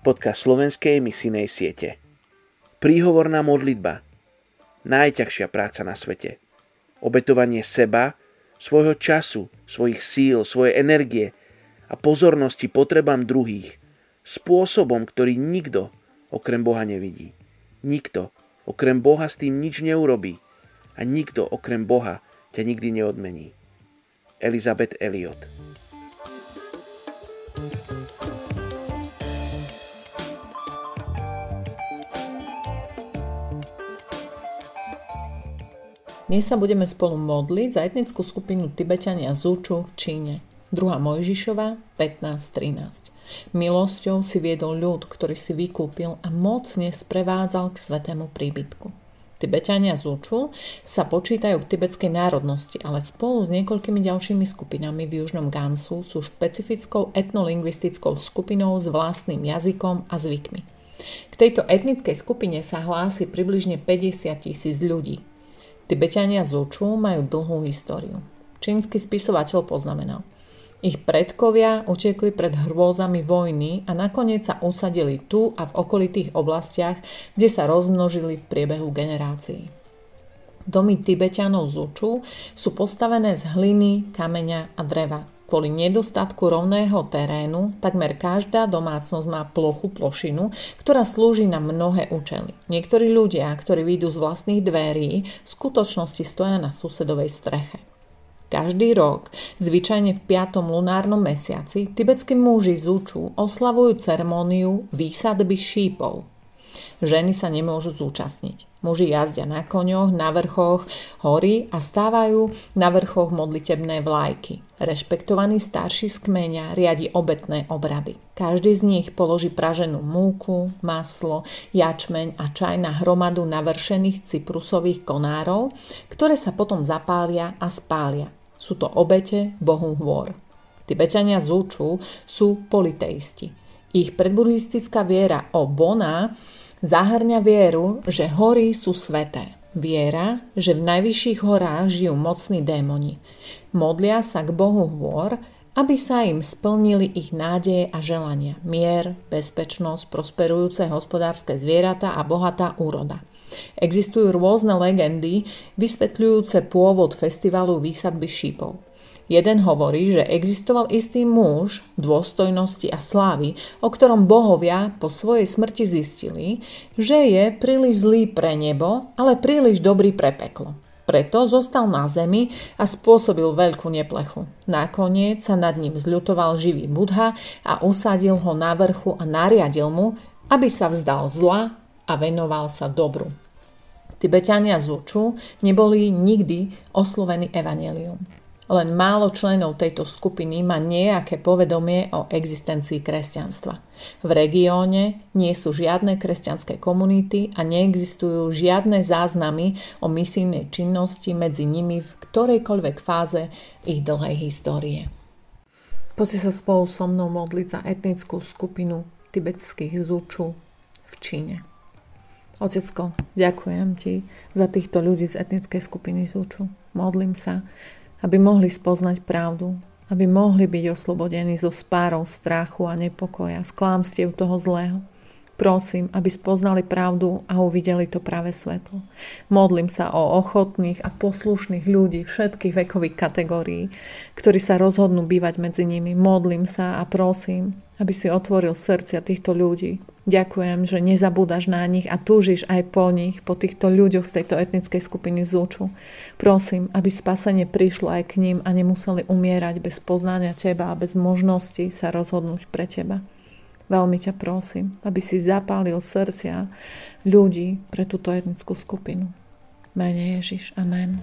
podcast slovenskej misijnej siete. Príhovorná modlitba. Najťažšia práca na svete. Obetovanie seba, svojho času, svojich síl, svojej energie a pozornosti potrebám druhých spôsobom, ktorý nikto okrem Boha nevidí. Nikto okrem Boha s tým nič neurobí a nikto okrem Boha ťa nikdy neodmení. Elizabeth Elliot Dnes sa budeme spolu modliť za etnickú skupinu Tibetania Zúču v Číne. 2. Mojžišova 15.13. Milosťou si viedol ľud, ktorý si vykúpil a mocne sprevádzal k svetému príbytku. Tibetania Zúču sa počítajú k tibetskej národnosti, ale spolu s niekoľkými ďalšími skupinami v južnom Gansu sú špecifickou etnolingvistickou skupinou s vlastným jazykom a zvykmi. K tejto etnickej skupine sa hlási približne 50 tisíc ľudí. Tibetania Zúču majú dlhú históriu. Čínsky spisovateľ poznamenal. Ich predkovia utekli pred hrôzami vojny a nakoniec sa usadili tu a v okolitých oblastiach, kde sa rozmnožili v priebehu generácií. Domy Tibetanov Zuču sú postavené z hliny, kameňa a dreva. Kvôli nedostatku rovného terénu takmer každá domácnosť má plochu plošinu, ktorá slúži na mnohé účely. Niektorí ľudia, ktorí výjdu z vlastných dverí, v skutočnosti stoja na susedovej streche. Každý rok, zvyčajne v 5. lunárnom mesiaci, tibetskí muži z Uču oslavujú ceremóniu výsadby šípov. Ženy sa nemôžu zúčastniť. Muži jazdia na koňoch, na vrchoch hory a stávajú na vrchoch modlitebné vlajky. Rešpektovaný starší z kmeňa riadi obetné obrady. Každý z nich položí praženú múku, maslo, jačmeň a čaj na hromadu navršených cyprusových konárov, ktoré sa potom zapália a spália. Sú to obete bohu hôr. Tibetania z Úču sú politeisti. Ich predbuddhistická viera o Bona Zahrňa vieru, že hory sú sveté. Viera, že v najvyšších horách žijú mocní démoni. Modlia sa k Bohu hôr, aby sa im splnili ich nádeje a želania. Mier, bezpečnosť, prosperujúce hospodárske zvieratá a bohatá úroda. Existujú rôzne legendy vysvetľujúce pôvod festivalu výsadby šípov. Jeden hovorí, že existoval istý muž dôstojnosti a slávy, o ktorom bohovia po svojej smrti zistili, že je príliš zlý pre nebo, ale príliš dobrý pre peklo. Preto zostal na zemi a spôsobil veľkú neplechu. Nakoniec sa nad ním zľutoval živý Budha a usadil ho na vrchu a nariadil mu, aby sa vzdal zla a venoval sa dobru. Tibetania z Uču neboli nikdy oslovení evanelium. Len málo členov tejto skupiny má nejaké povedomie o existencii kresťanstva. V regióne nie sú žiadne kresťanské komunity a neexistujú žiadne záznamy o misijnej činnosti medzi nimi v ktorejkoľvek fáze ich dlhej histórie. Poďte sa spolu so mnou modliť za etnickú skupinu tibetských zúču v Číne. Otecko, ďakujem ti za týchto ľudí z etnickej skupiny Zúču. Modlím sa, aby mohli spoznať pravdu, aby mohli byť oslobodení zo spárov strachu a nepokoja, z klámstiev toho zlého. Prosím, aby spoznali pravdu a uvideli to práve svetlo. Modlím sa o ochotných a poslušných ľudí všetkých vekových kategórií, ktorí sa rozhodnú bývať medzi nimi. Modlím sa a prosím, aby si otvoril srdcia týchto ľudí. Ďakujem, že nezabúdaš na nich a túžiš aj po nich, po týchto ľuďoch z tejto etnickej skupiny Zúču. Prosím, aby spasenie prišlo aj k ním a nemuseli umierať bez poznania teba a bez možnosti sa rozhodnúť pre teba. Veľmi ťa prosím, aby si zapálil srdcia ľudí pre túto etnickú skupinu. Mene Ježiš. Amen.